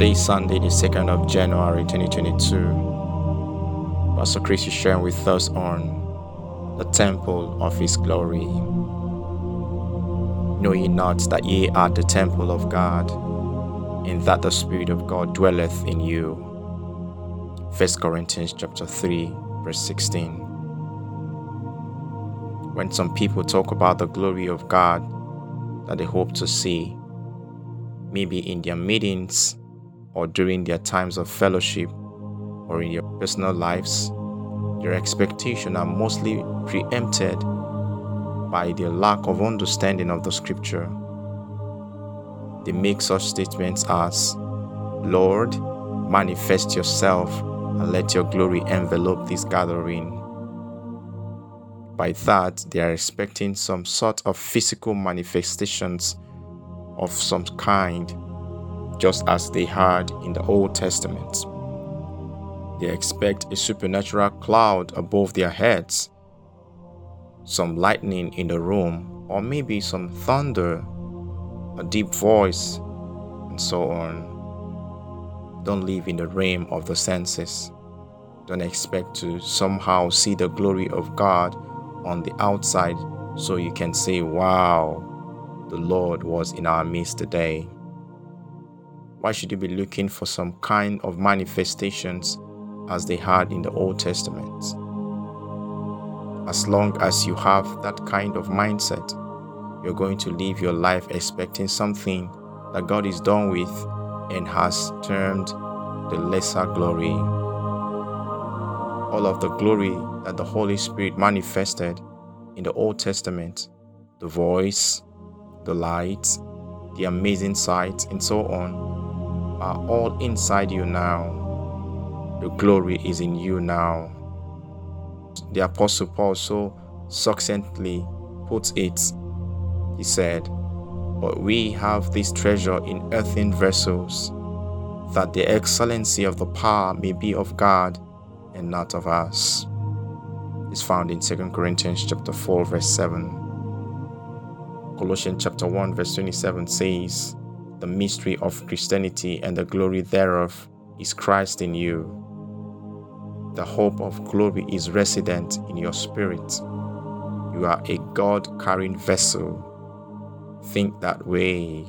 Today Sunday, the 2nd of January 2022. Pastor Chris is sharing with us on the temple of his glory. Know ye not that ye are the temple of God, and that the Spirit of God dwelleth in you? 1 Corinthians chapter 3, verse 16. When some people talk about the glory of God that they hope to see, maybe in their meetings or during their times of fellowship or in your personal lives, their expectations are mostly preempted by their lack of understanding of the scripture. They make such statements as, Lord, manifest yourself and let your glory envelop this gathering. By that, they are expecting some sort of physical manifestations of some kind, just as they had in the Old Testament. They expect a supernatural cloud above their heads, some lightning in the room, or maybe some thunder, a deep voice, and so on. Don't live in the realm of the senses. Don't expect to somehow see the glory of God on the outside so you can say, Wow, the Lord was in our midst today. Why should you be looking for some kind of manifestations as they had in the Old Testament? As long as you have that kind of mindset, you're going to live your life expecting something that God is done with and has termed the lesser glory. All of the glory that the Holy Spirit manifested in the Old Testament the voice, the light, the amazing sight, and so on are all inside you now. The glory is in you now. The Apostle Paul so succinctly puts it. He said, But we have this treasure in earthen vessels, that the excellency of the power may be of God and not of us. It's found in 2 Corinthians chapter 4, verse 7. Colossians chapter 1 verse 27 says, "The mystery of Christianity and the glory thereof is Christ in you." The hope of glory is resident in your spirit. You are a God-carrying vessel. Think that way.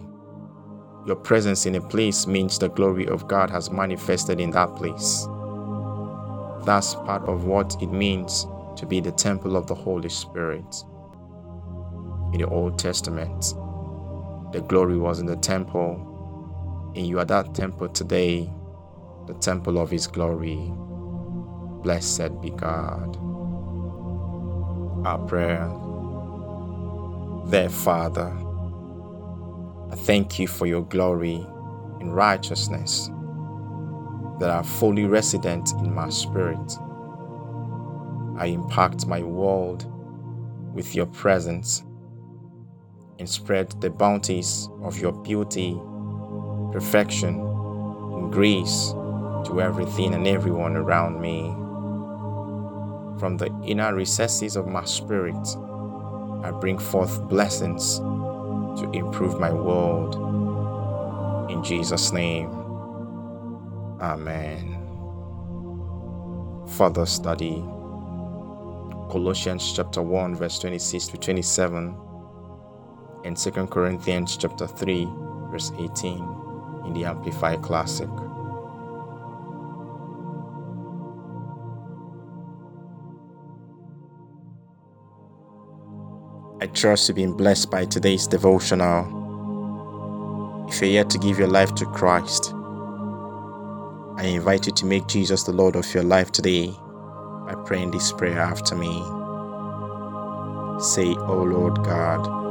Your presence in a place means the glory of God has manifested in that place. That's part of what it means to be the temple of the Holy Spirit in the Old Testament. The glory was in the temple, and you are that temple today, the temple of His glory. Blessed be God. Our prayer. There, Father, I thank you for your glory and righteousness that are fully resident in my spirit. I impact my world with your presence and spread the bounties of your beauty, perfection, and grace to everything and everyone around me. From the inner recesses of my spirit, I bring forth blessings to improve my world. In Jesus' name, Amen. Further study Colossians chapter 1, verse 26 to 27 and 2 Corinthians chapter 3 verse 18 in the Amplified Classic. I trust you've been blessed by today's devotional. If you're yet to give your life to Christ, I invite you to make Jesus the Lord of your life today by praying this prayer after me. Say, O oh Lord God,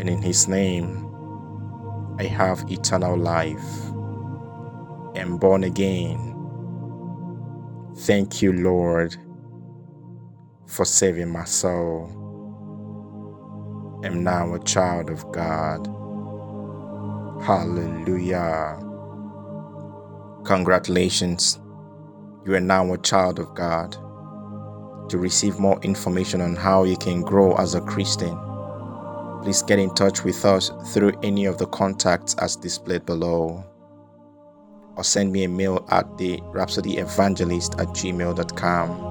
and in His name I have eternal life. Am born again. Thank you, Lord, for saving my soul. Am now a child of God. Hallelujah. Congratulations. You are now a child of God. To receive more information on how you can grow as a Christian, please get in touch with us through any of the contacts as displayed below or send me a mail at the rhapsodyevangelist at gmail.com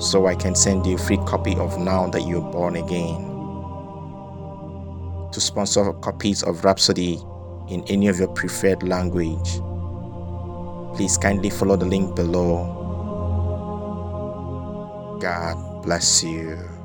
so I can send you a free copy of Now That You're Born Again. To sponsor copies of Rhapsody in any of your preferred language, please kindly follow the link below. God bless you.